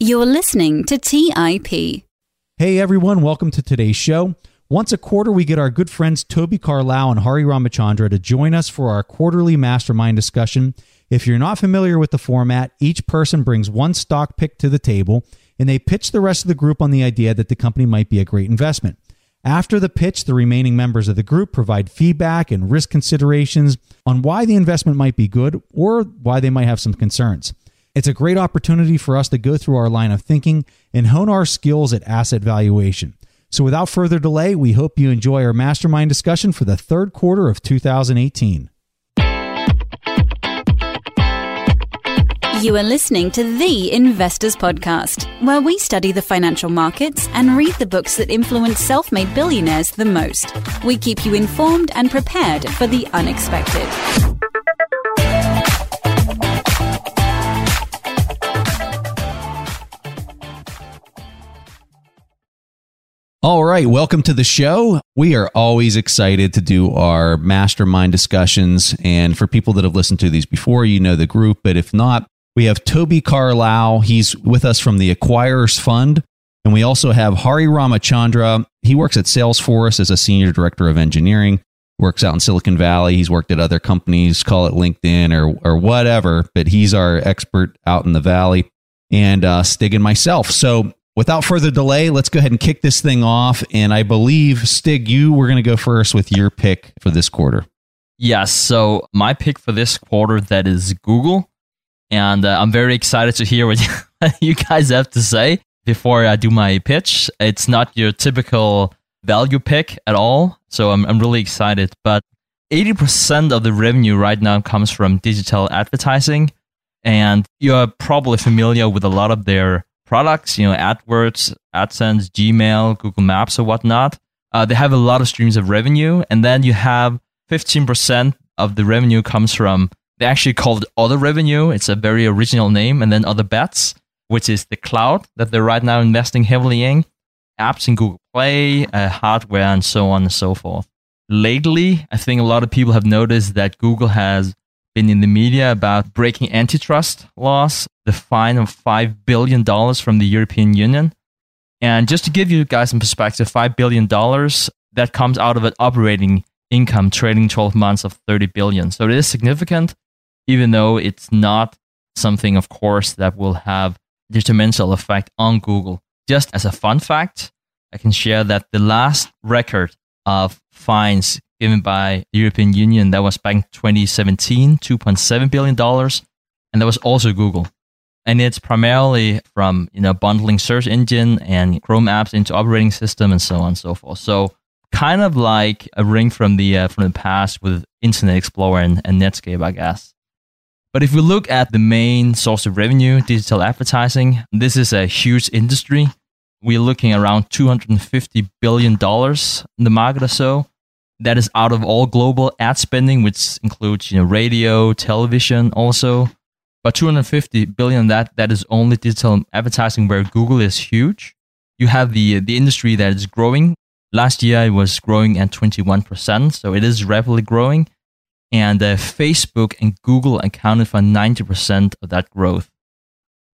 You're listening to TIP. Hey everyone, welcome to today's show. Once a quarter, we get our good friends Toby Carlisle and Hari Ramachandra to join us for our quarterly mastermind discussion. If you're not familiar with the format, each person brings one stock pick to the table and they pitch the rest of the group on the idea that the company might be a great investment. After the pitch, the remaining members of the group provide feedback and risk considerations on why the investment might be good or why they might have some concerns. It's a great opportunity for us to go through our line of thinking and hone our skills at asset valuation. So, without further delay, we hope you enjoy our mastermind discussion for the third quarter of 2018. You are listening to The Investors Podcast, where we study the financial markets and read the books that influence self made billionaires the most. We keep you informed and prepared for the unexpected. All right, welcome to the show. We are always excited to do our mastermind discussions. And for people that have listened to these before, you know the group. But if not, we have Toby Carlisle. He's with us from the Acquirers Fund. And we also have Hari Ramachandra. He works at Salesforce as a senior director of engineering, works out in Silicon Valley. He's worked at other companies, call it LinkedIn or, or whatever, but he's our expert out in the Valley. And uh, Stig and myself. So without further delay, let's go ahead and kick this thing off. And I believe, Stig, you were going to go first with your pick for this quarter. Yes. So my pick for this quarter that is Google, and uh, I'm very excited to hear what you guys have to say before I do my pitch. It's not your typical value pick at all, so I'm I'm really excited. But 80% of the revenue right now comes from digital advertising, and you're probably familiar with a lot of their products, you know, AdWords, AdSense, Gmail, Google Maps, or whatnot. Uh, they have a lot of streams of revenue, and then you have 15% of the revenue comes from. They actually called it other revenue. It's a very original name, and then other bets, which is the cloud that they're right now investing heavily in, apps in Google Play, uh, hardware, and so on and so forth. Lately, I think a lot of people have noticed that Google has been in the media about breaking antitrust laws, the fine of $5 billion from the European Union. And just to give you guys some perspective, $5 billion, that comes out of an operating income trading 12 months of 30 billion. So it is significant, even though it's not something, of course, that will have detrimental effect on Google. Just as a fun fact, I can share that the last record of fines given by the European Union. That was back in 2017, $2.7 billion. And that was also Google. And it's primarily from, you know, bundling search engine and Chrome apps into operating system and so on and so forth. So kind of like a ring from the, uh, from the past with Internet Explorer and, and Netscape, I guess. But if we look at the main source of revenue, digital advertising, this is a huge industry. We're looking around $250 billion in the market or so that is out of all global ad spending, which includes you know radio, television, also. But 250 billion that that is only digital advertising, where Google is huge. You have the the industry that is growing. Last year it was growing at 21 percent, so it is rapidly growing. And uh, Facebook and Google accounted for 90 percent of that growth.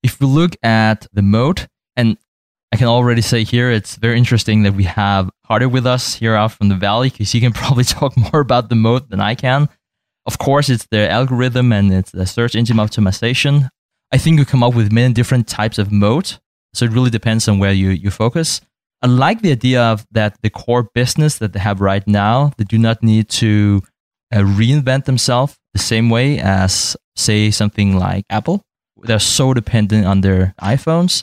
If we look at the moat, and I can already say here it's very interesting that we have Hari with us here out from the valley because he can probably talk more about the moat than I can. Of course, it's the algorithm and it's the search engine optimization. I think you come up with many different types of moat, so it really depends on where you, you focus. I like the idea of that the core business that they have right now, they do not need to uh, reinvent themselves the same way as, say, something like Apple. They're so dependent on their iPhones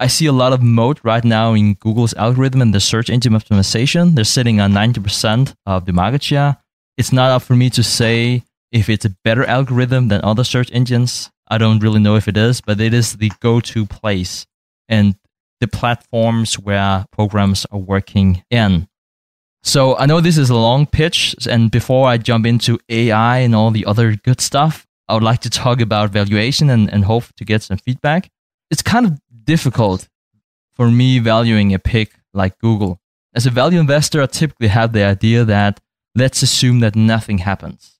I see a lot of moat right now in Google's algorithm and the search engine optimization. They're sitting on 90% of the market share. It's not up for me to say if it's a better algorithm than other search engines. I don't really know if it is, but it is the go to place and the platforms where programs are working in. So I know this is a long pitch. And before I jump into AI and all the other good stuff, I would like to talk about valuation and, and hope to get some feedback. It's kind of difficult for me valuing a pick like Google. As a value investor, I typically have the idea that let's assume that nothing happens.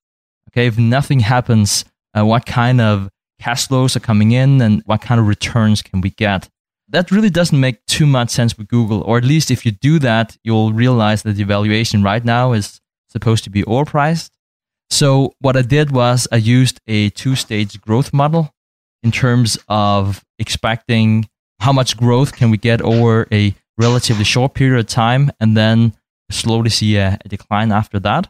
Okay, if nothing happens, uh, what kind of cash flows are coming in and what kind of returns can we get? that really doesn't make too much sense with Google, or at least if you do that, you'll realize that the valuation right now is supposed to be overpriced. So what I did was I used a two-stage growth model in terms of expecting how much growth can we get over a relatively short period of time and then slowly see a, a decline after that.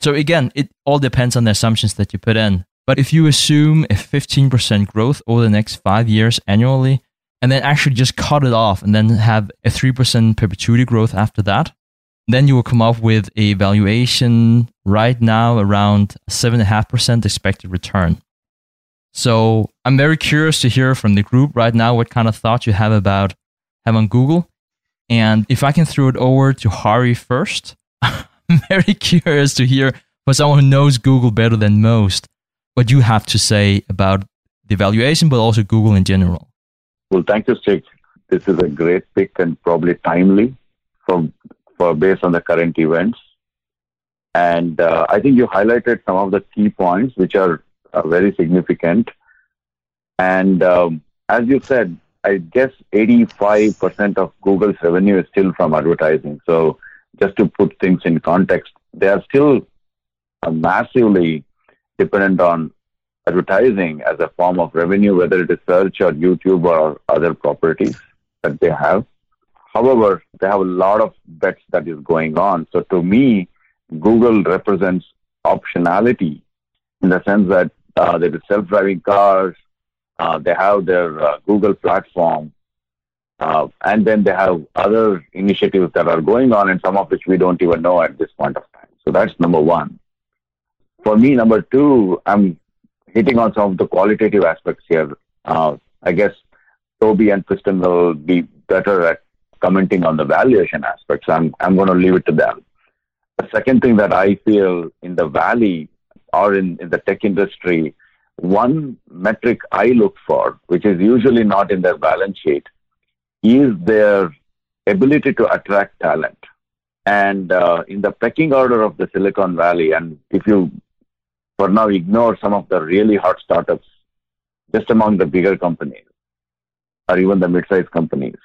So again, it all depends on the assumptions that you put in. But if you assume a 15% growth over the next five years annually, and then actually just cut it off and then have a 3% perpetuity growth after that, then you will come up with a valuation right now around 7.5% expected return. So I'm very curious to hear from the group right now what kind of thoughts you have about have on Google. And if I can throw it over to Hari first, I'm very curious to hear for someone who knows Google better than most, what you have to say about the valuation, but also Google in general. Well, thank you, Stig. This is a great pick and probably timely for, for based on the current events. And uh, I think you highlighted some of the key points, which are uh, very significant. And um, as you said, I guess 85% of Google's revenue is still from advertising. So just to put things in context, they are still massively dependent on advertising as a form of revenue, whether it is search or YouTube or other properties that they have. However, they have a lot of bets that is going on. So to me, Google represents optionality in the sense that uh, there is self-driving cars, uh, they have their uh, Google platform, uh, and then they have other initiatives that are going on, and some of which we don't even know at this point of time. So that's number one. For me, number two, I'm hitting on some of the qualitative aspects here. Uh, I guess Toby and Preston will be better at commenting on the valuation aspects. I'm I'm going to leave it to them. The second thing that I feel in the valley or in, in the tech industry one metric I look for, which is usually not in their balance sheet, is their ability to attract talent. And uh, in the pecking order of the Silicon Valley, and if you for now ignore some of the really hot startups, just among the bigger companies or even the mid-sized companies,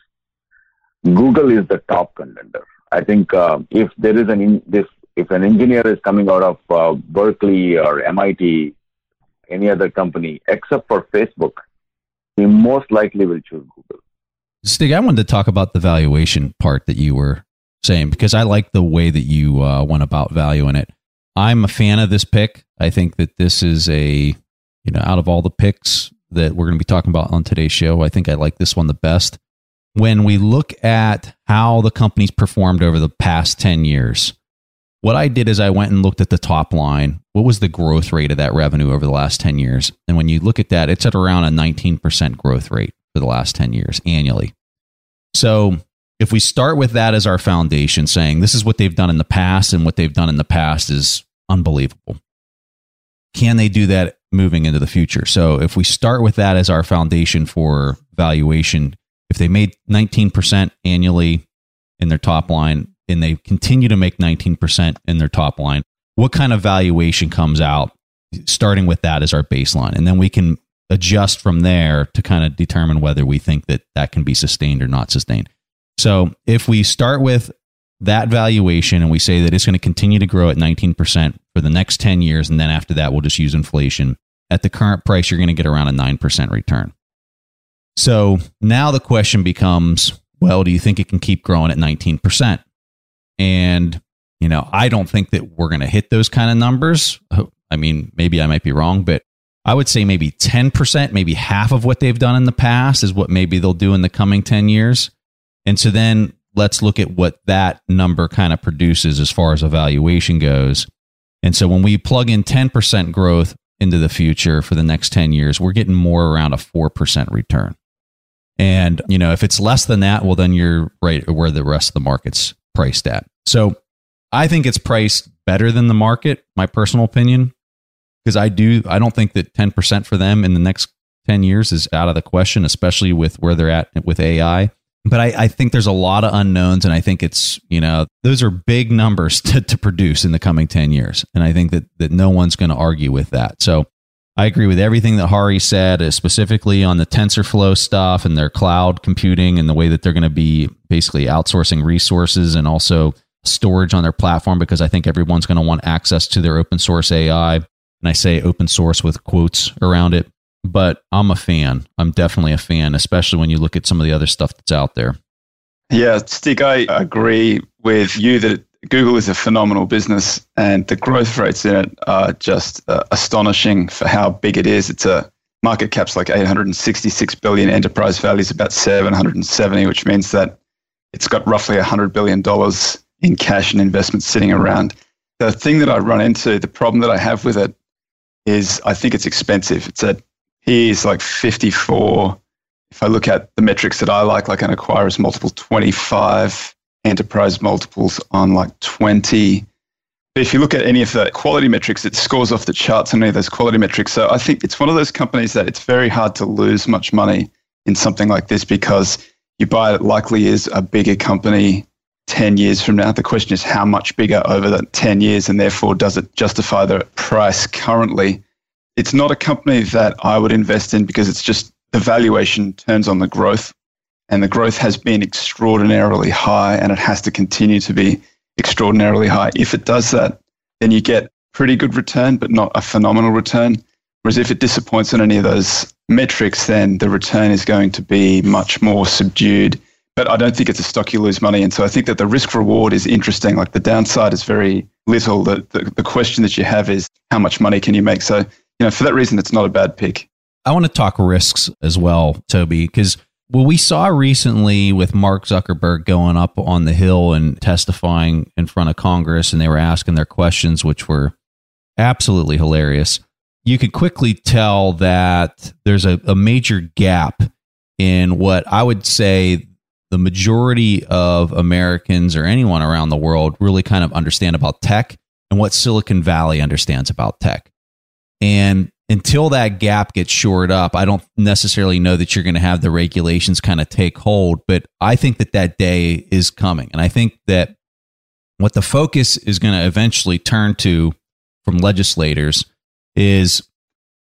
Google is the top contender. I think uh, if there is an in, this if an engineer is coming out of uh, Berkeley or MIT any other company except for Facebook, he most likely will choose Google. Stig, I wanted to talk about the valuation part that you were saying because I like the way that you uh, went about valuing it. I'm a fan of this pick. I think that this is a, you know, out of all the picks that we're going to be talking about on today's show, I think I like this one the best. When we look at how the company's performed over the past 10 years, what I did is I went and looked at the top line. What was the growth rate of that revenue over the last 10 years? And when you look at that, it's at around a 19% growth rate for the last 10 years annually. So if we start with that as our foundation, saying this is what they've done in the past and what they've done in the past is unbelievable. Can they do that moving into the future? So if we start with that as our foundation for valuation, if they made 19% annually in their top line, and they continue to make 19% in their top line, what kind of valuation comes out starting with that as our baseline? And then we can adjust from there to kind of determine whether we think that that can be sustained or not sustained. So if we start with that valuation and we say that it's going to continue to grow at 19% for the next 10 years, and then after that, we'll just use inflation. At the current price, you're going to get around a 9% return. So now the question becomes well, do you think it can keep growing at 19%? And, you know, I don't think that we're going to hit those kind of numbers. I mean, maybe I might be wrong, but I would say maybe 10%, maybe half of what they've done in the past is what maybe they'll do in the coming 10 years. And so then let's look at what that number kind of produces as far as evaluation goes. And so when we plug in 10% growth into the future for the next 10 years, we're getting more around a 4% return. And, you know, if it's less than that, well, then you're right where the rest of the market's priced at. So I think it's priced better than the market, my personal opinion, because I do, I don't think that 10% for them in the next 10 years is out of the question, especially with where they're at with AI. But I, I think there's a lot of unknowns, and I think it's, you know, those are big numbers to, to produce in the coming 10 years. And I think that, that no one's going to argue with that. So I agree with everything that Hari said, uh, specifically on the TensorFlow stuff and their cloud computing and the way that they're going to be basically outsourcing resources and also storage on their platform because I think everyone's going to want access to their open source AI. And I say open source with quotes around it, but I'm a fan. I'm definitely a fan, especially when you look at some of the other stuff that's out there. Yeah, Stig, I agree with you that Google is a phenomenal business and the growth rates in it are just uh, astonishing for how big it is. It's a market cap's like 866 billion, enterprise value is about 770, which means that it's got roughly 100 billion dollars in cash and investments sitting around. The thing that I run into, the problem that I have with it is I think it's expensive. It's at he's like 54. If I look at the metrics that I like, like an acquirer's multiple 25, enterprise multiples on like 20. But if you look at any of the quality metrics, it scores off the charts on any of those quality metrics. So I think it's one of those companies that it's very hard to lose much money in something like this because you buy it likely is a bigger company 10 years from now. The question is how much bigger over that 10 years and therefore does it justify the price currently? It's not a company that I would invest in because it's just the valuation turns on the growth and the growth has been extraordinarily high and it has to continue to be extraordinarily high. If it does that, then you get pretty good return, but not a phenomenal return. Whereas if it disappoints on any of those metrics, then the return is going to be much more subdued. But I don't think it's a stock you lose money in. So I think that the risk reward is interesting. Like the downside is very little. The, the, the question that you have is how much money can you make? So, you know, for that reason, it's not a bad pick. I want to talk risks as well, Toby, because well, we saw recently with Mark Zuckerberg going up on the Hill and testifying in front of Congress, and they were asking their questions, which were absolutely hilarious. You could quickly tell that there's a, a major gap in what I would say the majority of Americans or anyone around the world really kind of understand about tech and what Silicon Valley understands about tech. And until that gap gets shored up, I don't necessarily know that you're going to have the regulations kind of take hold, but I think that that day is coming. And I think that what the focus is going to eventually turn to from legislators is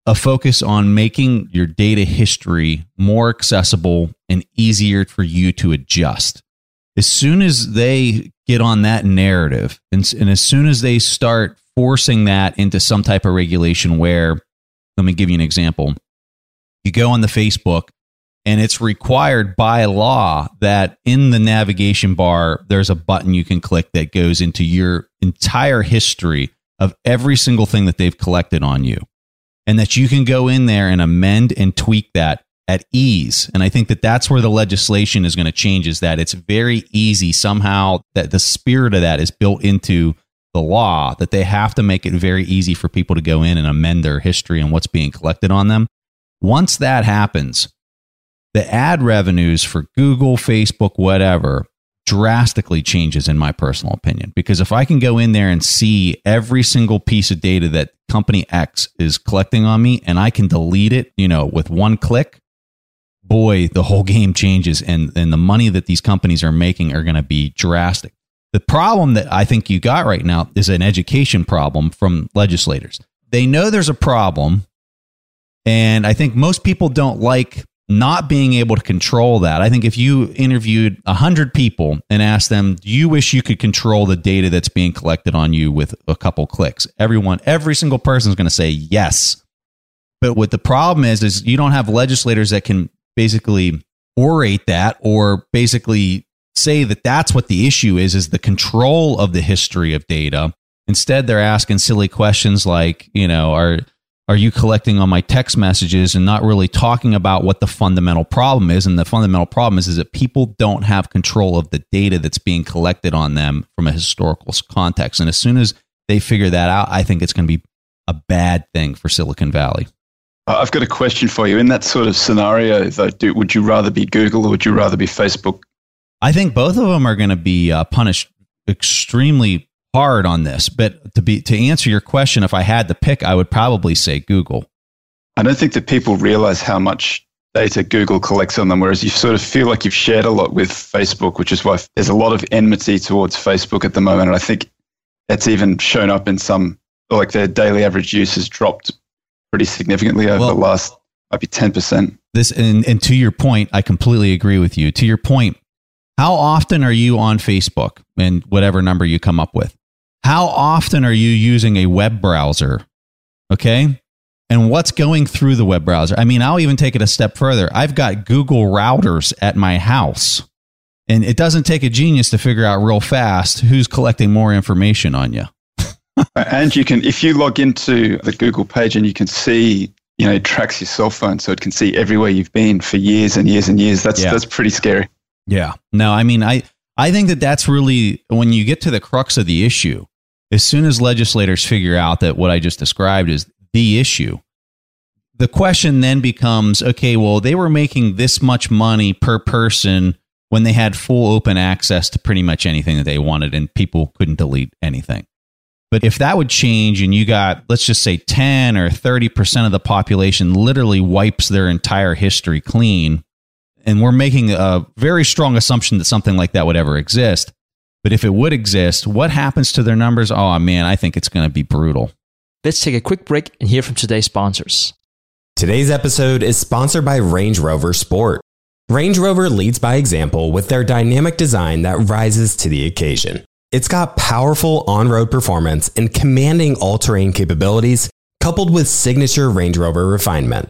a focus on making your data history more accessible and easier for you to adjust. As soon as they get on that narrative and, and as soon as they start forcing that into some type of regulation where let me give you an example. You go on the Facebook and it's required by law that in the navigation bar, there's a button you can click that goes into your entire history of every single thing that they've collected on you. And that you can go in there and amend and tweak that at ease. And I think that that's where the legislation is going to change is that it's very easy somehow that the spirit of that is built into the law that they have to make it very easy for people to go in and amend their history and what's being collected on them. Once that happens, the ad revenues for Google, Facebook, whatever drastically changes in my personal opinion because if I can go in there and see every single piece of data that company X is collecting on me and I can delete it, you know, with one click, boy, the whole game changes and and the money that these companies are making are going to be drastic. The problem that I think you got right now is an education problem from legislators. They know there's a problem. And I think most people don't like not being able to control that. I think if you interviewed 100 people and asked them, do you wish you could control the data that's being collected on you with a couple clicks? Everyone, every single person is going to say yes. But what the problem is, is you don't have legislators that can basically orate that or basically say that that's what the issue is is the control of the history of data instead they're asking silly questions like you know are are you collecting on my text messages and not really talking about what the fundamental problem is and the fundamental problem is is that people don't have control of the data that's being collected on them from a historical context and as soon as they figure that out i think it's going to be a bad thing for silicon valley I've got a question for you. In that sort of scenario, though, do, would you rather be Google or would you rather be Facebook? I think both of them are going to be uh, punished extremely hard on this. But to be to answer your question, if I had to pick, I would probably say Google. I don't think that people realize how much data Google collects on them, whereas you sort of feel like you've shared a lot with Facebook, which is why there's a lot of enmity towards Facebook at the moment. And I think that's even shown up in some, like their daily average use has dropped pretty significantly over Well- the last might be ten percent. This and, and to your point, I completely agree with you. To your point, how often are you on Facebook and whatever number you come up with? How often are you using a web browser? Okay. And what's going through the web browser? I mean, I'll even take it a step further. I've got Google routers at my house. And it doesn't take a genius to figure out real fast who's collecting more information on you. And you can, if you log into the Google page and you can see, you know, it tracks your cell phone, so it can see everywhere you've been for years and years and years. That's Yeah. that's pretty scary. Yeah. No, I mean, I, I think that that's really when you get to the crux of the issue, as soon as legislators figure out that what I just described is the issue, the question then becomes okay, well, they were making this much money per person when they had full open access to pretty much anything that they wanted and people couldn't delete anything. But if that would change and you got, let's just say 10 or 30% of the population literally wipes their entire history clean, and we're making a very strong assumption that something like that would ever exist. But if it would exist, what happens to their numbers? Oh man, I think it's going to be brutal. Let's take a quick break and hear from today's sponsors. Today's episode is sponsored by Range Rover Sport. Range Rover leads by example with their dynamic design that rises to the occasion. It's got powerful on road performance and commanding all terrain capabilities, coupled with signature Range Rover refinement.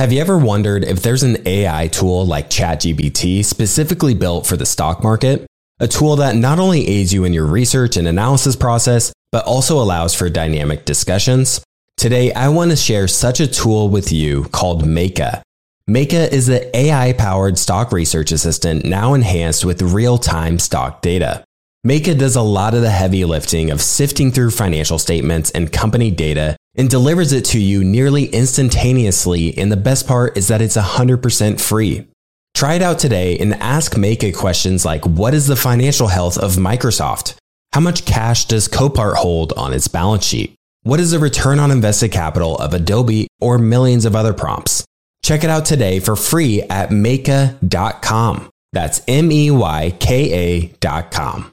Have you ever wondered if there's an AI tool like ChatGPT specifically built for the stock market? A tool that not only aids you in your research and analysis process, but also allows for dynamic discussions? Today, I want to share such a tool with you called Meyka. Meyka is the AI powered stock research assistant now enhanced with real time stock data. Meyka does a lot of the heavy lifting of sifting through financial statements and company data and delivers it to you nearly instantaneously. And the best part is that it's 100% free. Try it out today and ask Meyka questions like What is the financial health of Microsoft? How much cash does Copart hold on its balance sheet? What is the return on invested capital of Adobe or millions of other prompts? Check it out today for free at Meyka.com. That's M E Y K A.com.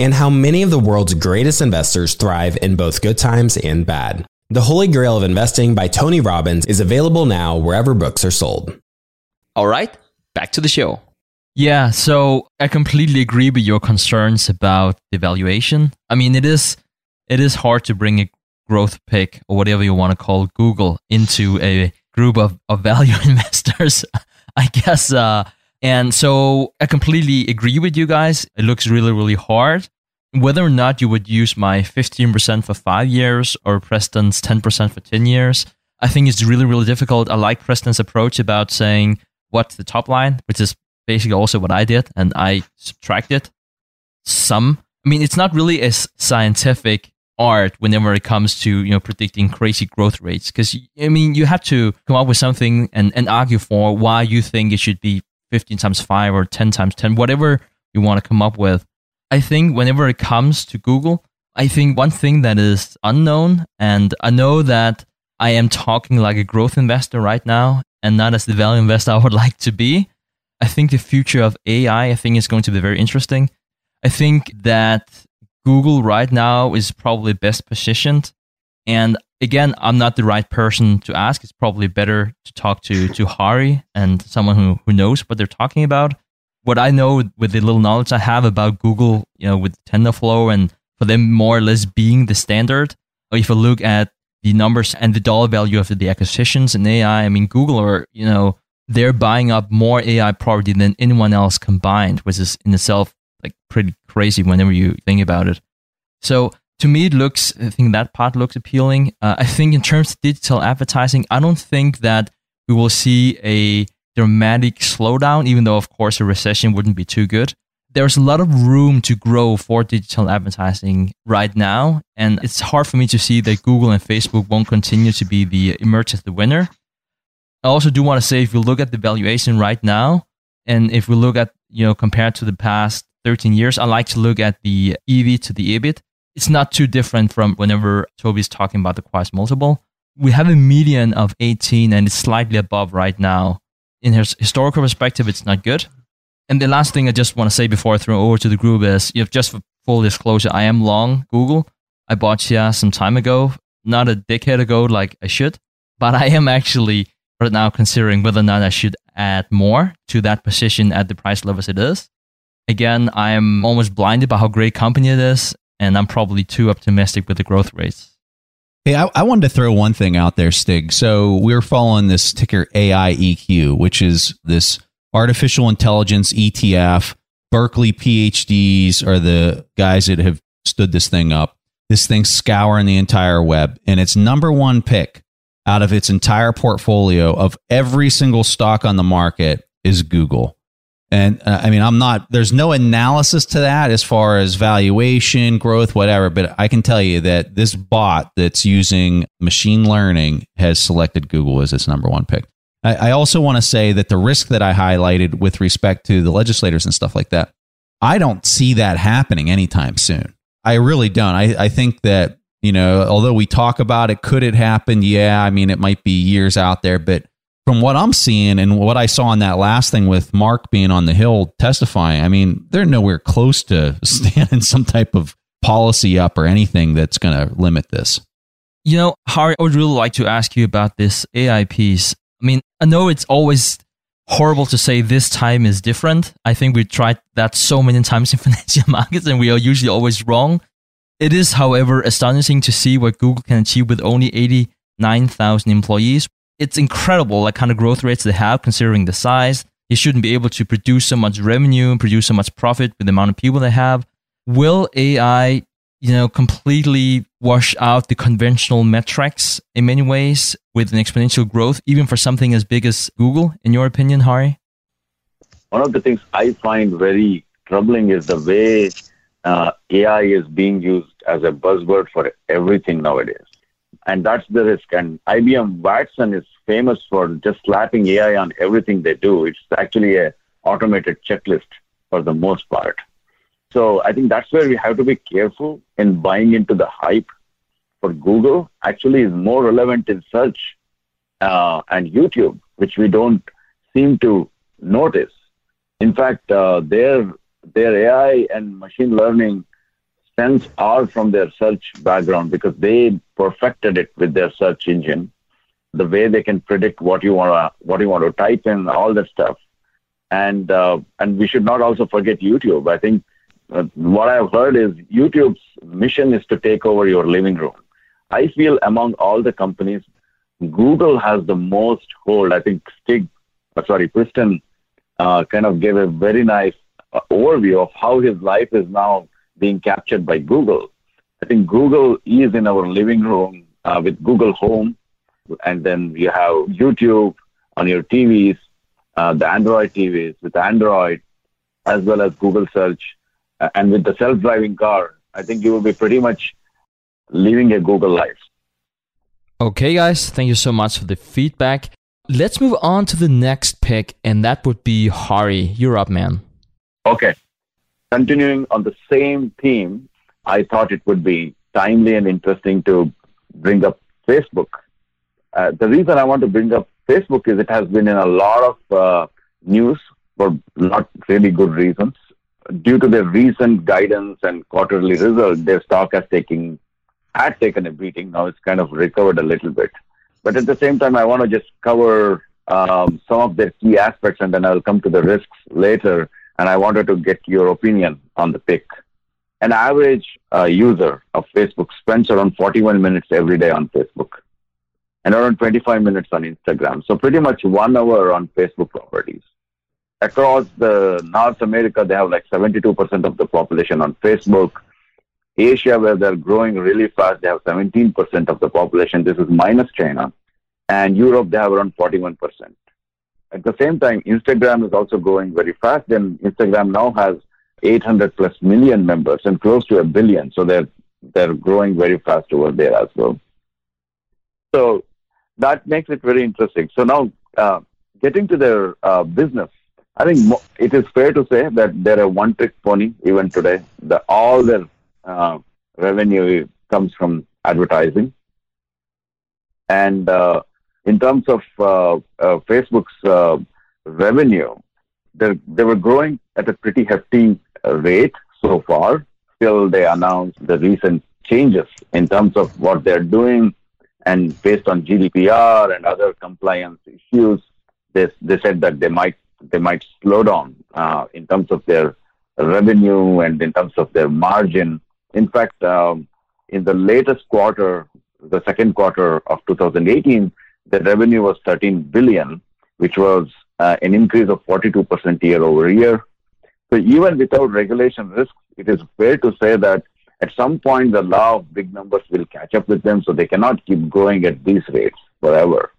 and how many of the world's greatest investors thrive in both good times and bad. The Holy Grail of Investing by Tony Robbins is available now wherever books are sold. All right, back to the show. Yeah, so I completely agree with your concerns about the valuation. I mean, it is it is hard to bring a growth pick or whatever you want to call Google into a group of, of value investors, I guess. Uh, and so I completely agree with you guys. It looks really, really hard. Whether or not you would use my 15% for five years or Preston's 10% for 10 years, I think it's really, really difficult. I like Preston's approach about saying what's the top line, which is basically also what I did, and I subtracted some. I mean, it's not really a scientific art whenever it comes to you know predicting crazy growth rates because I mean you have to come up with something and, and argue for why you think it should be 15 times 5 or 10 times 10 whatever you want to come up with I think whenever it comes to Google I think one thing that is unknown and I know that I am talking like a growth investor right now and not as the value investor I would like to be I think the future of AI I think is going to be very interesting I think that Google right now is probably best positioned. And again, I'm not the right person to ask. It's probably better to talk to, to Hari and someone who, who knows what they're talking about. What I know with the little knowledge I have about Google, you know, with TensorFlow and for them more or less being the standard, if you look at the numbers and the dollar value of the acquisitions in AI, I mean, Google are, you know, they're buying up more AI property than anyone else combined, which is in itself like pretty crazy whenever you think about it. So to me, it looks. I think that part looks appealing. Uh, I think in terms of digital advertising, I don't think that we will see a dramatic slowdown. Even though, of course, a recession wouldn't be too good. There's a lot of room to grow for digital advertising right now, and it's hard for me to see that Google and Facebook won't continue to be the emerge as the winner. I also do want to say, if you look at the valuation right now, and if we look at you know compared to the past 13 years, I like to look at the EV to the EBIT. It's not too different from whenever Toby's talking about the price multiple. We have a median of 18 and it's slightly above right now. In his historical perspective, it's not good. And the last thing I just want to say before I throw over to the group is, you know, just for full disclosure, I am long Google. I bought Chia some time ago, not a decade ago like I should, but I am actually right now considering whether or not I should add more to that position at the price levels it is. Again, I'm almost blinded by how great company it is, and I'm probably too optimistic with the growth rates. Hey, I, I wanted to throw one thing out there, Stig. So we're following this ticker AIEQ, which is this artificial intelligence ETF. Berkeley PhDs are the guys that have stood this thing up. This thing's scouring the entire web, and its number one pick out of its entire portfolio of every single stock on the market is Google. And uh, I mean, I'm not, there's no analysis to that as far as valuation, growth, whatever. But I can tell you that this bot that's using machine learning has selected Google as its number one pick. I, I also want to say that the risk that I highlighted with respect to the legislators and stuff like that, I don't see that happening anytime soon. I really don't. I, I think that, you know, although we talk about it, could it happen? Yeah. I mean, it might be years out there, but from what I'm seeing and what I saw in that last thing with Mark being on the Hill testifying, I mean, they're nowhere close to standing some type of policy up or anything that's going to limit this. You know, Hari, I would really like to ask you about this AI piece. I mean, I know it's always horrible to say this time is different. I think we tried that so many times in financial markets and we are usually always wrong. It is, however, astonishing to see what Google can achieve with only 89,000 employees it's incredible like kind of growth rates they have considering the size. They shouldn't be able to produce so much revenue and produce so much profit with the amount of people they have. Will AI, you know, completely wash out the conventional metrics in many ways with an exponential growth, even for something as big as Google, in your opinion, Hari? One of the things I find very troubling is the way uh, AI is being used as a buzzword for everything nowadays and that's the risk. And IBM Watson is famous for just slapping AI on everything they do. It's actually a automated checklist for the most part. So I think that's where we have to be careful in buying into the hype. For Google, actually, is more relevant in search uh, and YouTube, which we don't seem to notice. In fact, uh, their their AI and machine learning sense are from their search background because they perfected it with their search engine, the way they can predict what you want to what you want to type in, all that stuff, and uh, and we should not also forget YouTube. I think uh, what I've heard is YouTube's mission is to take over your living room. I feel among all the companies, Google has the most hold. I think Stig, uh, sorry, Preston, uh, kind of gave a very nice uh, overview of how his life is now being captured by Google. I think Google is in our living room uh, with Google Home, and then you have YouTube on your TVs, uh, the Android TVs with Android, as well as Google Search, uh, and with the self-driving car. I think you will be pretty much living a Google life. Okay, guys, thank you so much for the feedback. Let's move on to the next pick, and that would be Hari. You're up, man. Okay. Continuing on the same theme, I thought it would be timely and interesting to bring up Facebook. Uh, the reason I want to bring up Facebook is it has been in a lot of uh, news for not really good reasons. Due to their recent guidance and quarterly result, their stock has taken had taken a beating. Now it's kind of recovered a little bit. But at the same time, I want to just cover um, some of their key aspects, and then I'll come to the risks later. And I wanted to get your opinion on the pick. An average uh, user of Facebook spends around 41 minutes every day on Facebook and around 25 minutes on Instagram. So pretty much one hour on Facebook properties. Across the North America, they have like 72% of the population on Facebook. Asia, where they're growing really fast, they have 17% of the population. This is minus China. And Europe, they have around 41%. At the same time, Instagram is also growing very fast. And Instagram now has 800 plus million members and close to a billion. So they're, they're growing very fast over there as well. So that makes it very interesting. So now, uh, getting to their uh, business, I think it is fair to say that they're a one-trick pony even today. The, all their uh, revenue comes from advertising. And uh, in terms of uh, uh Facebook's uh, revenue, they were growing at a pretty hefty uh, rate so far till they announced the recent changes in terms of what they're doing. And based on GDPR and other compliance issues, they, they said that they might they might slow down in terms of their revenue and in terms of their margin in fact, um, in the latest quarter, the second quarter of 2018, the revenue was 13 billion, which was uh, an increase of 42% year over year. So even without regulation risks, it is fair to say that at some point the law of big numbers will catch up with them, so they cannot keep growing at these rates forever.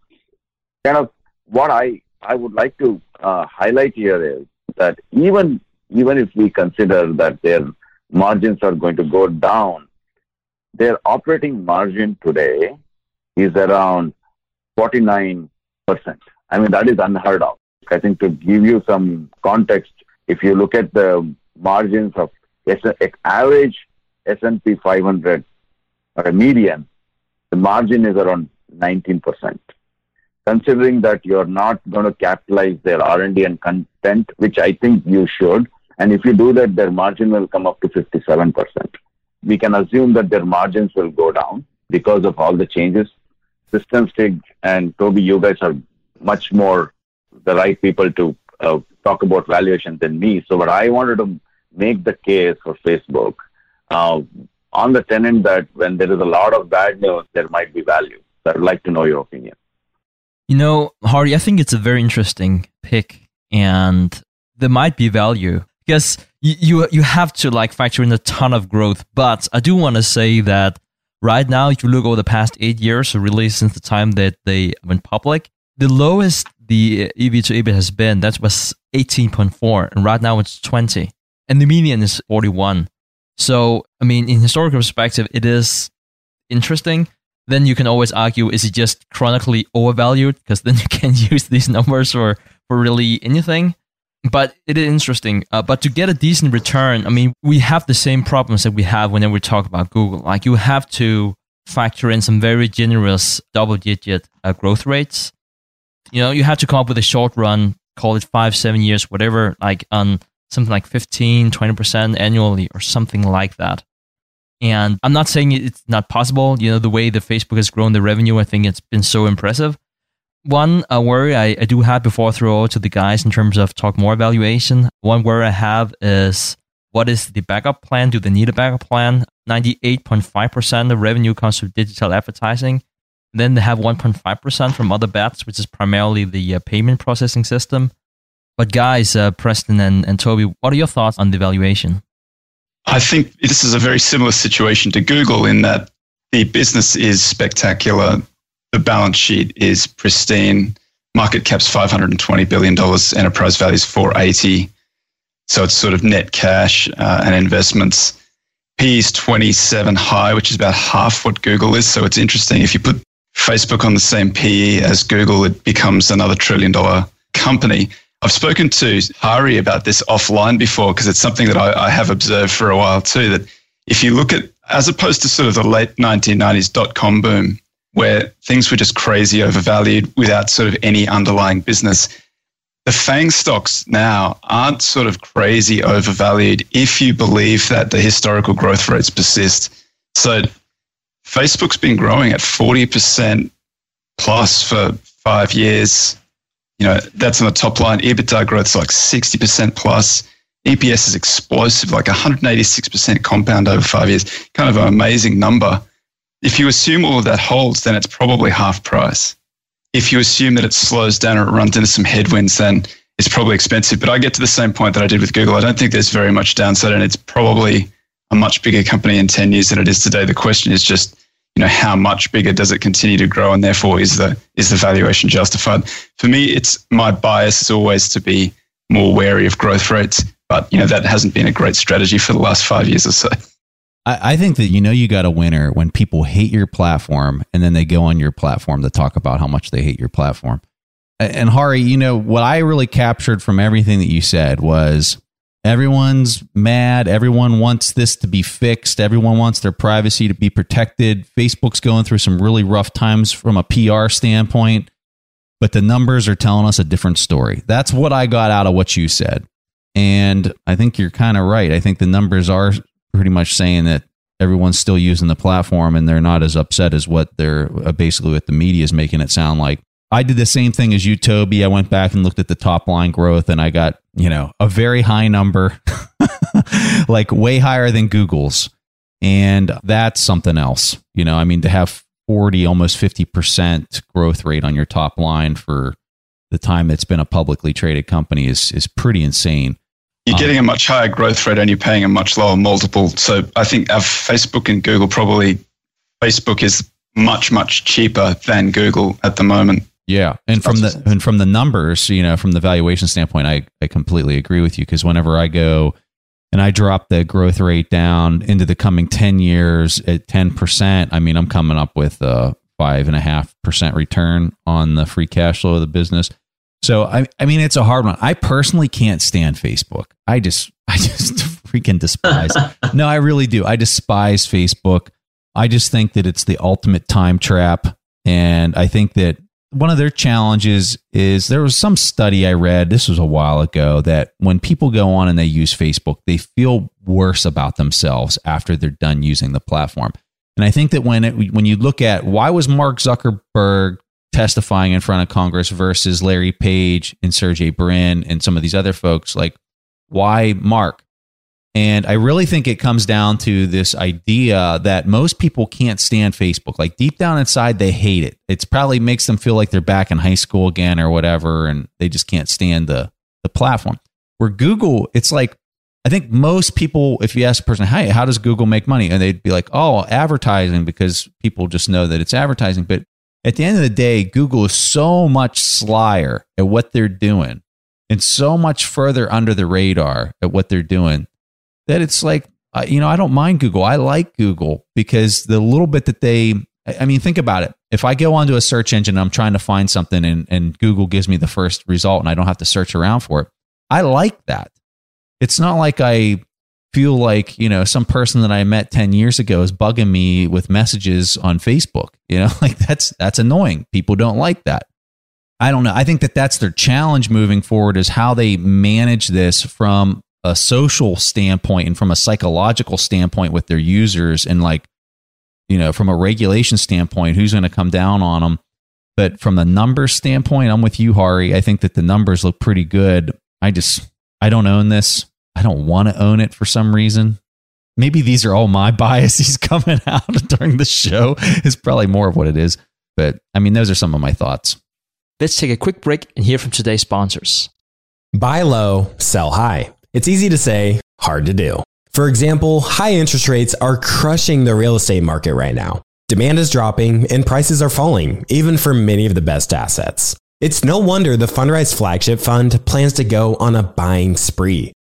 Kind of what I I would like to uh, highlight here is that even even if we consider that their margins are going to go down. Their operating margin today is around 49%. I mean, that is unheard of. I think to give you some context, if you look at the margins of average S&P 500 or a median, the margin is around 19%. Considering that you're not going to capitalize their R&D and content, which I think you should, and if you do that, their margin will come up to 57%. We can assume that their margins will go down because of all the changes. System Stig and Toby, you guys are much more the right people to uh, talk about valuation than me. So, what I wanted to make the case for Facebook uh, on the tenant that when there is a lot of bad news, there might be value. So I'd like to know your opinion. You know, Hari, I think it's a very interesting pick, and there might be value because you, you you have to like factor in a ton of growth. But I do want to say that right now, if you look over the past eight years, really since the time that they went public, the lowest the EV to EBIT has been that was 18.4, and right now it's 20, and the median is 41. So I mean, in historical perspective, it is interesting. Then you can always argue: is it just chronically overvalued? Because then you can use these numbers for for really anything but it is interesting. Uh, but to get a decent return, I mean, we have the same problems that we have whenever we talk about Google. Like you have to factor in some very generous double-digit uh, growth rates. You know, you have to come up with a short run, call it five, seven years, whatever, like on something like 15, 20% annually or something like that. And I'm not saying it's not possible. You know, the way that Facebook has grown the revenue, I think it's been so impressive one worry I, I do have before I throw out to the guys in terms of talk more evaluation. One worry I have is what is the backup plan? Do they need a backup plan? 98.5% of revenue comes from digital advertising. Then they have 1.5% from other bets, which is primarily the uh, payment processing system. But guys, uh, Preston and, and Toby, what are your thoughts on the valuation? I think this is a very similar situation to Google in that the business is spectacular the balance sheet is pristine. Market cap's $520 billion, enterprise value is 480. So it's sort of net cash uh, and investments. P is 27 high, which is about half what Google is. So it's interesting. If you put Facebook on the same PE as Google, it becomes another trillion dollar company. I've spoken to Hari about this offline before because it's something that I, I, have observed for a while too. That if you look at, as opposed to sort of the late 1990s dot com boom, where things were just crazy overvalued without sort of any underlying business, the FANG stocks now aren't sort of crazy overvalued if you believe that the historical growth rates persist. So Facebook's been growing at 40% plus for five years you know, that's on the top line. EBITDA growth is like 60% plus. EPS is explosive, like 186% compound over five years. Kind of an amazing number. If you assume all of that holds, then it's probably half price. If you assume that it slows down or it runs into some headwinds, then it's probably expensive. But I get to the same point that I did with Google. I don't think there's very much downside, and it's probably a much bigger company in 10 years than it is today. The question is just you know how much bigger does it continue to grow and therefore is the is the valuation justified for me it's my bias is always to be more wary of growth rates but you know that hasn't been a great strategy for the last five years or so I, I think that you know you got a winner when people hate your platform and then they go on your platform to talk about how much they hate your platform and hari you know what i really captured from everything that you said was Everyone's mad. Everyone wants this to be fixed. Everyone wants their privacy to be protected. Facebook's going through some really rough times from a PR standpoint, but the numbers are telling us a different story. That's what I got out of what you said. And I think you're kind of right. I think the numbers are pretty much saying that everyone's still using the platform and they're not as upset as what they're uh, basically what the media is making it sound like. I did the same thing as you, Toby. I went back and looked at the top line growth and I got, you know, a very high number, like way higher than Google's. And that's something else. You know, I mean, to have 40, almost 50% growth rate on your top line for the time it's been a publicly traded company is, is pretty insane. You're getting a much higher growth rate and you're paying a much lower multiple. So I think Facebook and Google probably Facebook is much, much cheaper than Google at the moment. Yeah, and from the and from the numbers, you know, from the valuation standpoint, I I completely agree with you because whenever I go and I drop the growth rate down into the coming ten years at ten percent, I mean, I'm coming up with a five and a half percent return on the free cash flow of the business. So I I mean, it's a hard one. I personally can't stand Facebook. I just I just freaking despise. no, I really do. I despise Facebook. I just think that it's the ultimate time trap. And I think that one of their challenges is there was some study I read, this was a while ago, that when people go on and they use Facebook, they feel worse about themselves after they're done using the platform. And I think that when it, when you look at why was Mark Zuckerberg testifying in front of Congress versus Larry Page and Sergey Brin and some of these other folks, like why Mark? And I really think it comes down to this idea that most people can't stand Facebook. Like deep down inside, they hate it. It's probably makes them feel like they're back in high school again or whatever, and they just can't stand the the platform. Where Google, it's like I think most people, if you ask a person, "Hey, how does Google make money?" and they'd be like, "Oh, advertising," because people just know that it's advertising. But at the end of the day, Google is so much slyer at what they're doing and so much further under the radar at what they're doing that it's like, you know, I don't mind Google. I like Google because the little bit that they, I mean, think about it. If I go onto a search engine, I'm trying to find something and, and Google gives me the first result and I don't have to search around for it. I like that. It's not like I feel like, you know, some person that I met 10 years ago is bugging me with messages on Facebook. You know, like that's, that's annoying. People don't like that. I don't know. I think that that's their challenge moving forward is how they manage this from a social standpoint and from a psychological standpoint with their users and like you know from a regulation standpoint who's going to come down on them but from the numbers standpoint i'm with you hari i think that the numbers look pretty good i just i don't own this i don't want to own it for some reason maybe these are all my biases coming out during the show is probably more of what it is but i mean those are some of my thoughts let's take a quick break and hear from today's sponsors buy low sell high it's easy to say, hard to do. For example, high interest rates are crushing the real estate market right now. Demand is dropping and prices are falling, even for many of the best assets. It's no wonder the Fundrise flagship fund plans to go on a buying spree.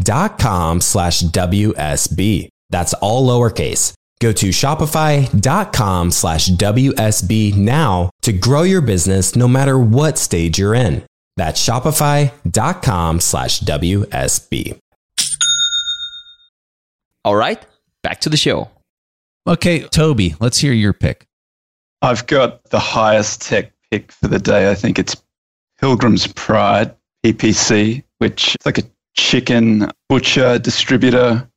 shopify.com slash WSB. That's all lowercase. Go to shopify.com slash WSB now to grow your business no matter what stage you're in. That's shopify.com slash WSB. All right, back to the show. Okay, Toby, let's hear your pick. I've got the highest tech pick for the day. I think it's Pilgrim's Pride, PPC, which is like a chicken butcher distributor.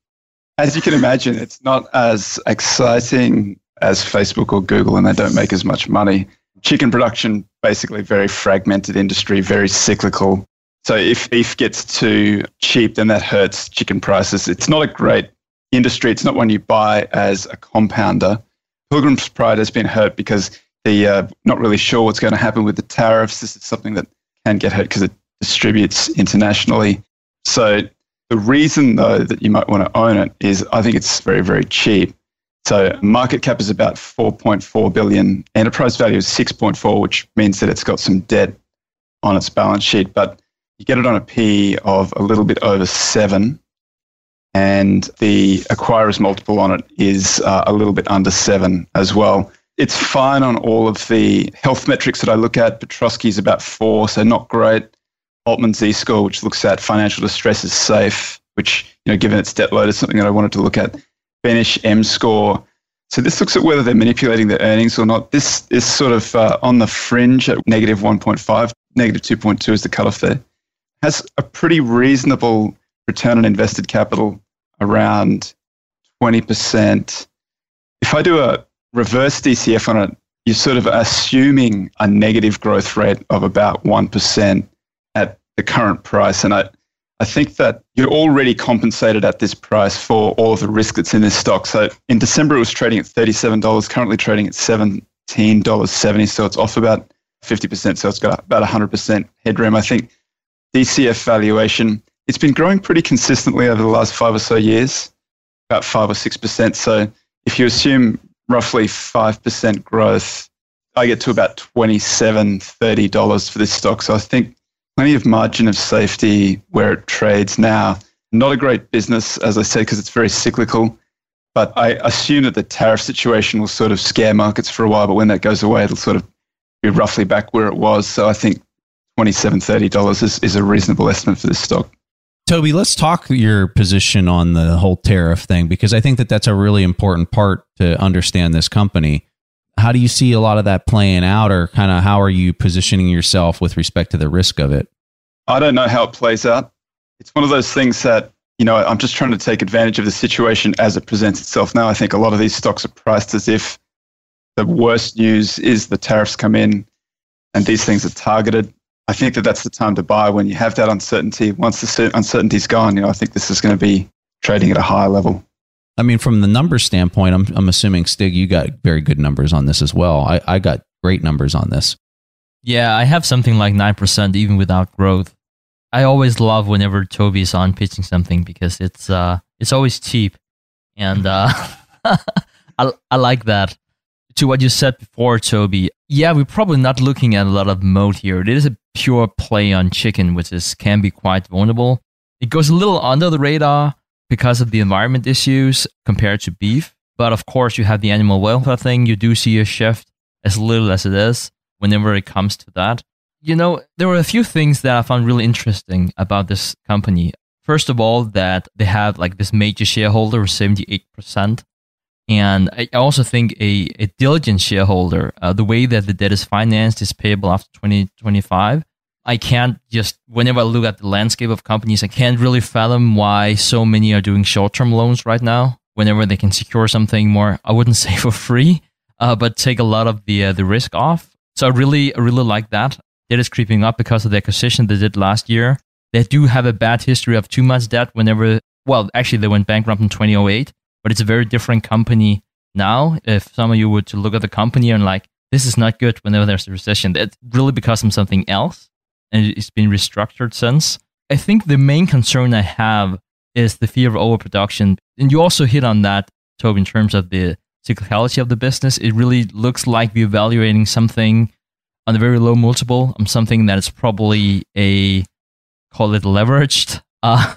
As you can imagine, it's not as exciting as Facebook or Google, and they don't make as much money. Chicken production, basically, very fragmented industry, very cyclical. So if beef gets too cheap, then that hurts chicken prices. It's not a great industry. It's not one you buy as a compounder. Pilgrim's Pride has been hurt because the uh, not really sure what's going to happen with the tariffs. This is something that can get hurt because it distributes internationally. So the reason though that you might want to own it is I think it's very, very cheap. So market cap is about 4.4 billion. Enterprise value is 6.4, which means that it's got some debt on its balance sheet, but you get it on a P of a little bit over seven. And the acquirer's multiple on it is uh, a little bit under seven as well. It's fine on all of the health metrics that I look at. Piotroski is about four, so not great. Altman Z score, which looks at financial distress is safe, which, you know, given its debt load, is something that I wanted to look at. Beneish M score. So this looks at whether they're manipulating their earnings or not. This is sort of uh, on the fringe at negative 1.5, negative 2.2 is the cutoff there. Has a pretty reasonable return on invested capital around 20%. If I do a reverse DCF on it, you're sort of assuming a negative growth rate of about 1% at the current price. And I, I think that you're already compensated at this price for all of the risk that's in this stock. So in December, it was trading at $37, currently trading at $17.70. So it's off about 50%. So it's got about 100% headroom. I think DCF valuation, it's been growing pretty consistently over the last five or so years, about five or 6%. So if you assume roughly 5% growth, I get to about $27, $30 for this stock. So I think plenty of margin of safety where it trades now. Not a great business, as I said, because it's very cyclical. But I assume that the tariff situation will sort of scare markets for a while. But when that goes away, it'll sort of be roughly back where it was. So I think $27, $30 is, is a reasonable estimate for this stock. Toby, let's talk your position on the whole tariff thing because I think that that's a really important part to understand this company. How do you see a lot of that playing out, or kind of how are you positioning yourself with respect to the risk of it? I don't know how it plays out. It's one of those things that, you know, I'm just trying to take advantage of the situation as it presents itself now. I think a lot of these stocks are priced as if the worst news is the tariffs come in and these things are targeted. I think that that's the time to buy when you have that uncertainty. Once the uncertainty's gone, you know, I think this is going to be trading at a higher level. I mean, from the numbers standpoint, I'm, I'm assuming Stig, you got very good numbers on this as well. I, I got great numbers on this. Yeah, I have something like 9% even without growth. I always love whenever Toby's on pitching something because it's uh it's always cheap. And uh I I like that. To what you said before, Toby, yeah, we're probably not looking at a lot of mode here. It is a pure play on chicken, which is can be quite vulnerable. It goes a little under the radar because of the environment issues compared to beef. But of course, you have the animal welfare thing. You do see a shift, as little as it is, whenever it comes to that. You know, there were a few things that I found really interesting about this company. First of all, that they have like this major shareholder, of 78%. And I also think a, a diligent shareholder, uh, the way that the debt is financed is payable after 2025. I can't just, whenever I look at the landscape of companies, I can't really fathom why so many are doing short term loans right now. Whenever they can secure something more, I wouldn't say for free, uh, but take a lot of the uh, the risk off. So I really, really like that. Debt is creeping up because of the acquisition they did last year. They do have a bad history of too much debt whenever, well, actually, they went bankrupt in 2008, but it's a very different company now. If some of you were to look at the company and like, this is not good whenever there's a recession, that really because of something else and it's been restructured since. I think the main concern I have is the fear of overproduction. And you also hit on that, Toby, in terms of the cyclicality of the business. It really looks like we're evaluating something on a very low multiple on something that is probably a, call it leveraged uh,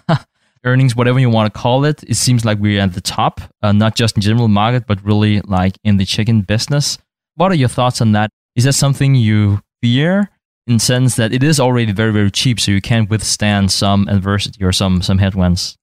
earnings, whatever you want to call it. It seems like we're at the top, uh, not just in general market, but really like in the chicken business. What are your thoughts on that? Is that something you fear? In sense that it is already very very cheap, so you can withstand some adversity or some some headwinds.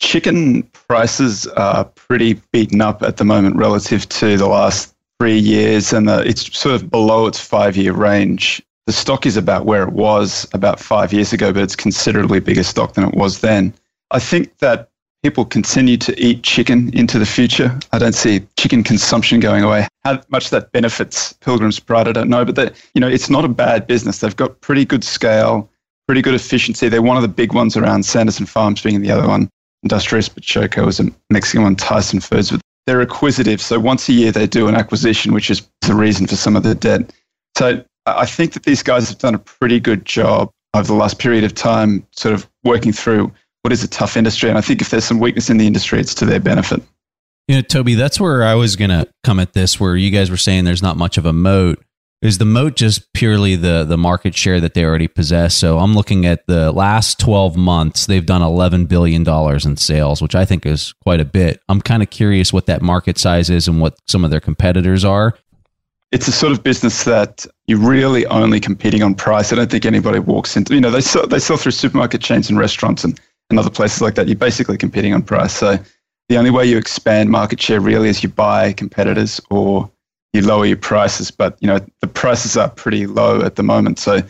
Chicken prices are pretty beaten up at the moment relative to the last three years, and the, it's sort of below its five year range. The stock is about where it was about five years ago, but it's considerably bigger stock than it was then. I think that people continue to eat chicken into the future. I don't see chicken consumption going away. How much that benefits Pilgrim's Pride, I don't know, but that you know, it's not a bad business. They've got pretty good scale, pretty good efficiency. They're one of the big ones around Sanderson Farms being the other one. Industrias Bachoco is a Mexican one, Tyson Foods. But they're acquisitive. So once a year they do an acquisition, which is the reason for some of the debt. So I think that these guys have done a pretty good job over the last period of time, sort of working through what is a tough industry. And I think if there's some weakness in the industry, it's to their benefit. You know, Toby, that's where I was going to come at this, where you guys were saying there's not much of a moat. Is the moat just purely the the market share that they already possess? So I'm looking at the last 12 months, they've done 11 billion dollars in sales, which I think is quite a bit. I'm kind of curious what that market size is and what some of their competitors are. It's a sort of business that you're really only competing on price. I don't think anybody walks into, you know, they sell, they sell through supermarket chains and restaurants and and other places like that, you're basically competing on price. So the only way you expand market share really is you buy competitors or you lower your prices. But you know the prices are pretty low at the moment. So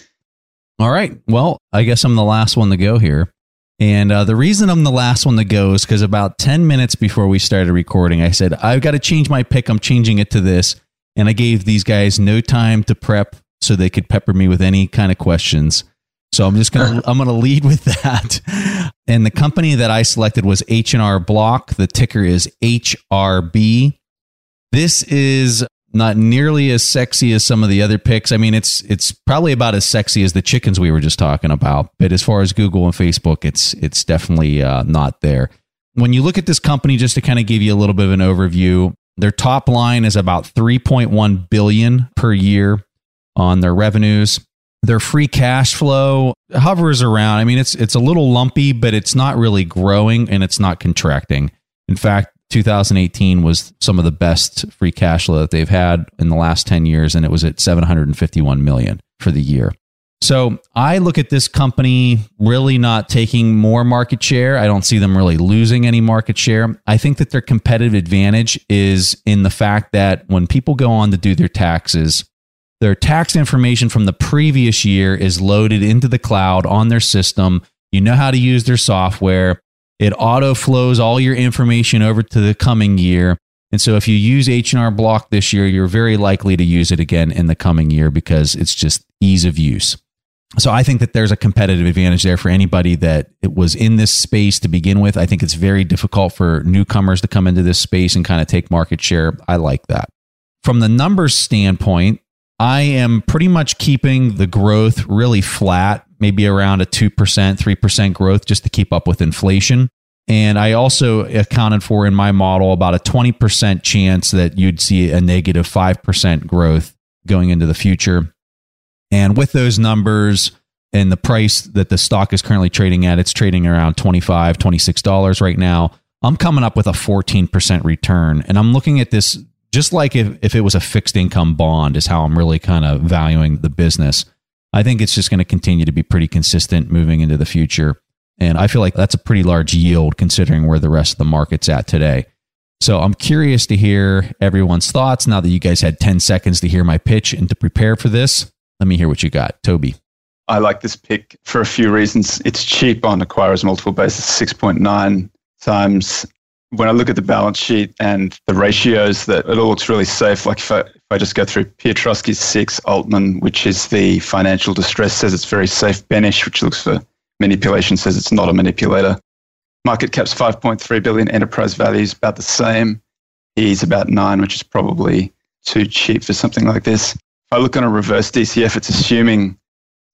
all right, well, I guess I'm the last one to go here. And uh, the reason I'm the last one to go is because about 10 minutes before we started recording, I said, I've got to change my pick. I'm changing it to this. And I gave these guys no time to prep so they could pepper me with any kind of questions. So I'm just gonna I'm gonna lead with that. And the company that I selected was H and R Block. The ticker is HRB. This is not nearly as sexy as some of the other picks. I mean, it's it's probably about as sexy as the chickens we were just talking about. But as far as Google and Facebook, it's it's definitely uh, not there. When you look at this company, just to kind of give you a little bit of an overview, their top line is about 3.1 billion per year on their revenues. Their free cash flow hovers around. I mean, it's it's a little lumpy, but it's not really growing and it's not contracting. In fact, 2018 was some of the best free cash flow that they've had in the last 10 years, and it was at 751 million for the year. So I look at this company really not taking more market share. I don't see them really losing any market share. I think that their competitive advantage is in the fact that when people go on to do their taxes, their tax information from the previous year is loaded into the cloud on their system. You know how to use their software. It auto flows all your information over to the coming year. And so if you use H&R Block this year, you're very likely to use it again in the coming year because it's just ease of use. So I think that there's a competitive advantage there for anybody that it was in this space to begin with. I think it's very difficult for newcomers to come into this space and kind of take market share. I like that. From the numbers standpoint, I am pretty much keeping the growth really flat, maybe around a 2%, 3% growth just to keep up with inflation. And I also accounted for in my model about a 20% chance that you'd see a negative 5% growth going into the future. And with those numbers and the price that the stock is currently trading at, it's trading around $25, $26 right now. I'm coming up with a 14% return. And I'm looking at this just like if, if it was a fixed income bond is how I'm really kind of valuing the business. I think it's just going to continue to be pretty consistent moving into the future. And I feel like that's a pretty large yield considering where the rest of the market's at today. So I'm curious to hear everyone's thoughts now that you guys had 10 seconds to hear my pitch and to prepare for this. Let me hear what you got. Toby. I like this pick for a few reasons. It's cheap on acquirers multiple basis, 6.9 times when I look at the balance sheet and the ratios, that it all looks really safe. Like if I, if I just go through Piotroski's six, Altman, which is the financial distress, says it's very safe. Beneish, which looks for manipulation, says it's not a manipulator. Market cap's 5.3 billion. Enterprise value is about the same. He's about nine, which is probably too cheap for something like this. If I look on a reverse DCF, it's assuming you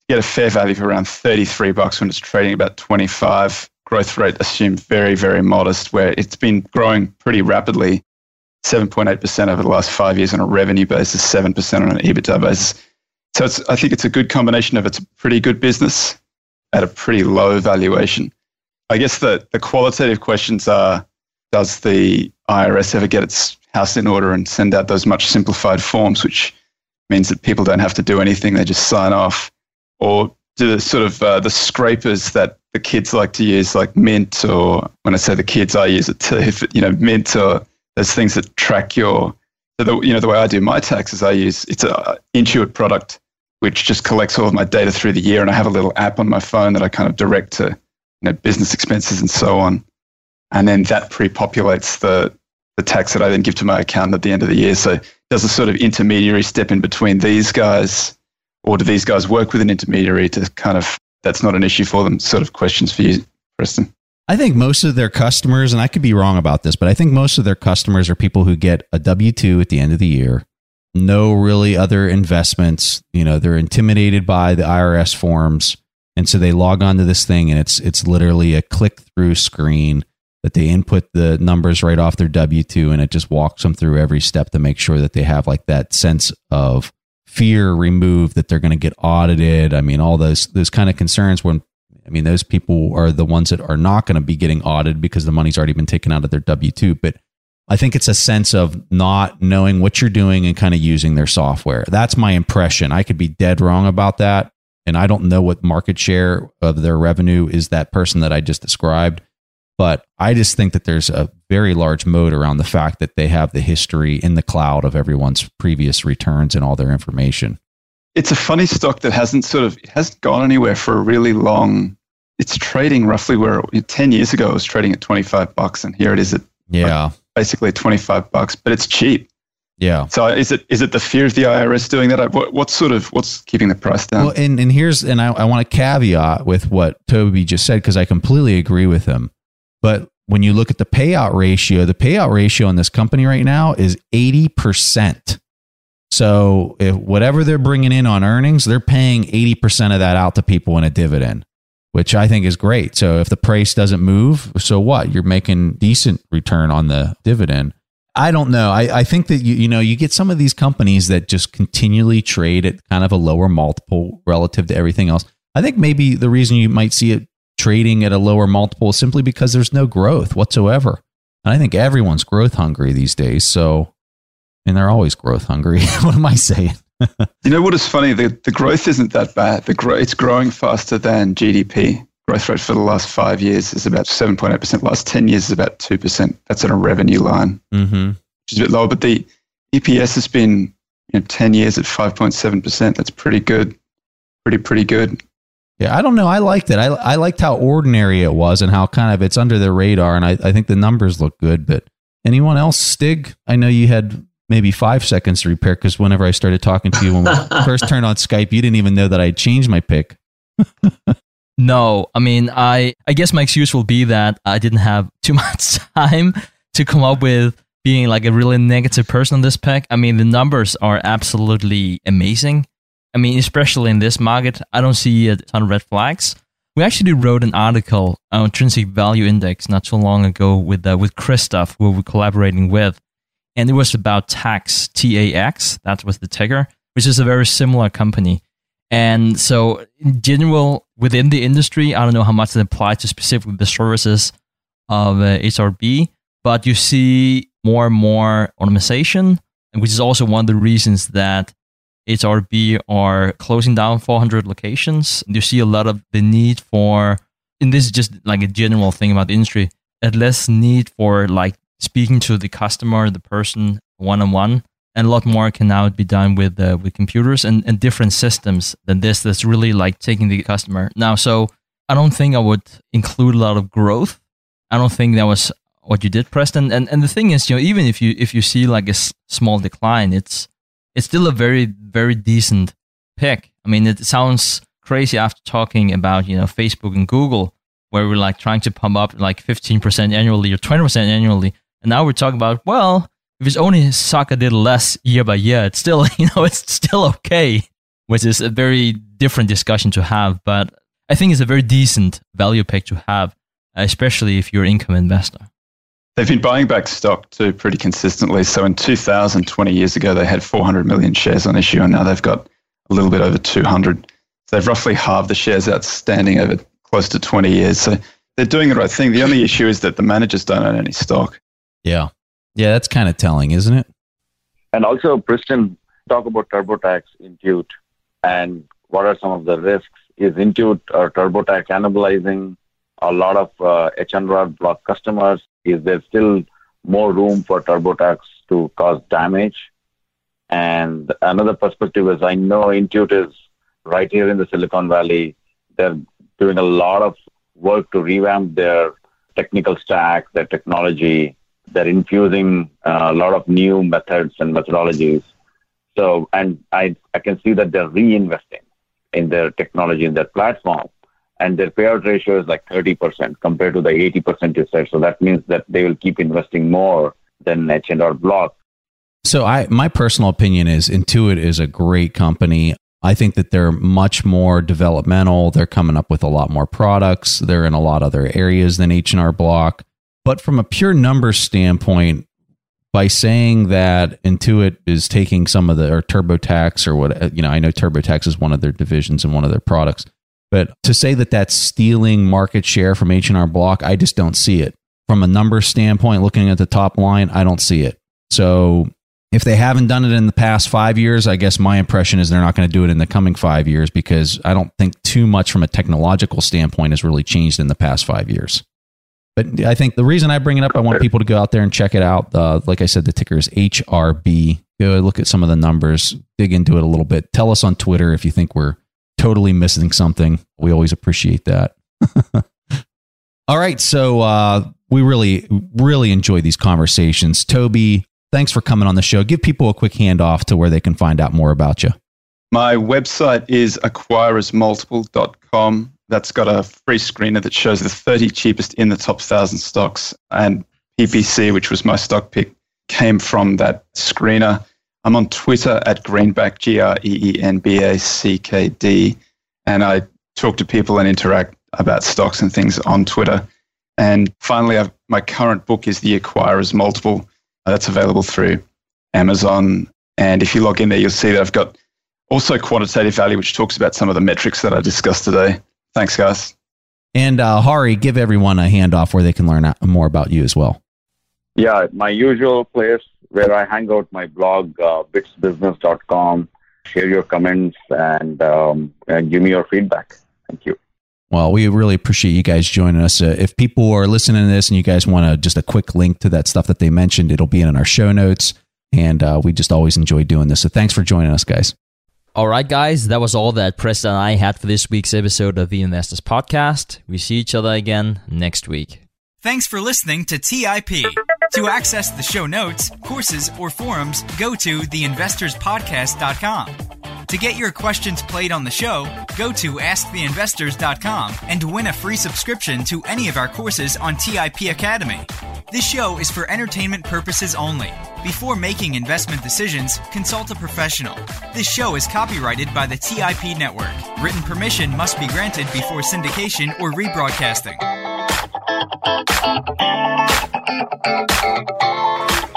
get a fair value of around 33 bucks when it's trading about 25 growth rate assumed very, very modest, where it's been growing pretty rapidly 7.8% over the last five years on a revenue basis, 7% on an EBITDA basis. So I think it's a good combination of it's a pretty good business at a pretty low valuation. I guess the, the qualitative questions are Does the IRS ever get its house in order and send out those much simplified forms, which means that people don't have to do anything, they just sign off? Or the sort of uh, the scrapers that the kids like to use, like Mint, or when I say the kids, I use it too. You know, Mint or those things that track your. So the, you know, the way I do my taxes, I use it's a Intuit product which just collects all of my data through the year, and I have a little app on my phone that I kind of direct to, you know, business expenses and so on, and then that pre-populates the the tax that I then give to my accountant at the end of the year. So does a sort of intermediary step in between these guys, or do these guys work with an intermediary to kind of that's not an issue for them. Sort of questions for you, Preston. I think most of their customers, and I could be wrong about this, but I think most of their customers are people who get a W 2 at the end of the year, no really other investments. You know, they're intimidated by the IRS forms. And so they log on to this thing and it's it's literally a click through screen that they input the numbers right off their W 2 and it just walks them through every step to make sure that they have like that sense of fear removed that they're going to get audited. I mean, all those those kind of concerns when I mean, those people are the ones that are not going to be getting audited because the money's already been taken out of their W 2. But I think it's a sense of not knowing what you're doing and kind of using their software. That's my impression. I could be dead wrong about that. And I don't know what market share of their revenue is that person that I just described. But I just think that there's a very large moat around the fact that they have the history in the cloud of everyone's previous returns and all their information. It's a funny stock that hasn't sort of hasn't gone anywhere for a really long. It's trading roughly where ten years ago it was trading at twenty five bucks, and here it is at yeah basically twenty five bucks, but it's cheap. Yeah. So is it is it the fear of the IRS doing that? What, what's sort of what's keeping the price down? Well, and, and here's and I, I want to caveat with what Toby just said because I completely agree with him. But when you look at the payout ratio, the payout ratio in this company right now is 80%. So if whatever they're bringing in on earnings, they're paying 80% of that out to people in a dividend, which I think is great. So if the price doesn't move, so what? You're making decent return on the dividend. I don't know. I, I think that you you know you get some of these companies that just continually trade at kind of a lower multiple relative to everything else. I think maybe the reason you might see it trading at a lower multiple simply because there's no growth whatsoever. And I think everyone's growth hungry these days. So, and they're always growth hungry. what am I saying? you know what is funny? The the growth isn't that bad. The gro- it's growing faster than GDP. Growth rate for the last five years is about seven point eight percent. Last ten years is about two percent. That's on a revenue line, Mm-hmm. which is a bit lower. But the EPS has been you know, ten years at five point seven percent. That's pretty good. Pretty pretty good. Yeah, I don't know. I liked it. I, I liked how ordinary it was and how kind of it's under the radar. And I, I think the numbers look good. But anyone else, Stig? I know you had maybe five seconds to repair because whenever I started talking to you when we first turned on Skype, you didn't even know that I had changed my pick. No, I mean, I I guess my excuse will be that I didn't have too much time to come up with being like a really negative person on this pick. I mean, the numbers are absolutely amazing. I mean, especially in this market, I don't see a ton of red flags. We actually wrote an article on intrinsic value index not too long ago with uh, with Christoph, who we're collaborating with, and it was about Tax T A X. That was the ticker, which is a very similar company. And so, in general, within the industry, I don't know how much it applies to specifically the services of uh, HRB, but you see more and more automation, which is also one of the reasons that HRB are closing down 400 locations. You see a lot of the need for, and this is just like a general thing about the industry, a less need for like speaking to the customer, the person one on one and a lot more can now be done with uh, with computers and, and different systems than this that's really like taking the customer. Now so i don't think i would include a lot of growth. I don't think that was what you did preston. And and the thing is you know even if you if you see like a s- small decline it's it's still a very very decent pick i mean it sounds crazy after talking about you know facebook and google where we're like trying to pump up like 15% annually or 20% annually and now we're talking about well if it's only suck a little less year by year, it's still, you know, it's still okay, which is a very different discussion to have. But I think it's a very decent value pick to have, especially if you're an income investor. They've been buying back stock too pretty consistently. So in 2000, 20 years ago, they had 400 million shares on issue, and now they've got a little bit over 200. So they've roughly halved the shares outstanding over close to 20 years. So they're doing the right thing. The only issue is that the managers don't own any stock. Yeah. Yeah, that's kind of telling, isn't it? And also, Preston, talk about TurboTax, Intuit, and what are some of the risks? Is Intuit or TurboTax cannibalizing a lot of uh, H&R block customers? Is there still more room for TurboTax to cause damage? And another perspective is I know Intuit is right here in the Silicon Valley. They're doing a lot of work to revamp their technical stack, their technology. They're infusing uh, a lot of new methods and methodologies. So, and I, I can see that they're reinvesting in their technology, in their platform. And their payout ratio is like 30% compared to the 80% you said. So that means that they will keep investing more than H&R Block. So I my personal opinion is Intuit is a great company. I think that they're much more developmental. They're coming up with a lot more products. They're in a lot other areas than H&R Block. But from a pure numbers standpoint, by saying that Intuit is taking some of the or TurboTax or what you know, I know TurboTax is one of their divisions and one of their products. But to say that that's stealing market share from H&R Block, I just don't see it. From a number standpoint, looking at the top line, I don't see it. So if they haven't done it in the past five years, I guess my impression is they're not going to do it in the coming five years because I don't think too much from a technological standpoint has really changed in the past five years. But I think the reason I bring it up, I want people to go out there and check it out. Uh, like I said, the ticker is HRB. Go look at some of the numbers, dig into it a little bit. Tell us on Twitter if you think we're totally missing something. We always appreciate that. All right. So uh, we really, really enjoy these conversations. Toby, Thanks for coming on the show. Give people a quick handoff to where they can find out more about you. My website is acquirersmultiple.com. That's got a free screener that shows the 30 cheapest in the top 1,000 stocks. And PPC, which was my stock pick, came from that screener. I'm on Twitter at Greenback, G R E E N B A C K D. And I talk to people and interact about stocks and things on Twitter. And finally, I've, my current book is The Acquirer's Multiple. That's available through Amazon. And if you log in there, you'll see that I've got also quantitative value, which talks about some of the metrics that I discussed today. Thanks, guys. And uh, Hari, give everyone a handoff where they can learn more about you as well. Yeah, my usual place where I hang out, my blog, uh, bitsbusiness.com. Share your comments and, um, and give me your feedback. Thank you. Well, we really appreciate you guys joining us. Uh, if people are listening to this and you guys want to just a quick link to that stuff that they mentioned, it'll be in our show notes. And uh, we just always enjoy doing this. So thanks for joining us, guys. All right, guys, that was all that Preston and I had for this week's episode of the Investors Podcast. We see each other again next week. Thanks for listening to TIP. To access the show notes, courses, or forums, go to theinvestorspodcast.com. To get your questions played on the show, go to asktheinvestors.com and win a free subscription to any of our courses on TIP Academy. This show is for entertainment purposes only. Before making investment decisions, consult a professional. This show is copyrighted by the TIP network. Written permission must be granted before syndication or rebroadcasting. えっ?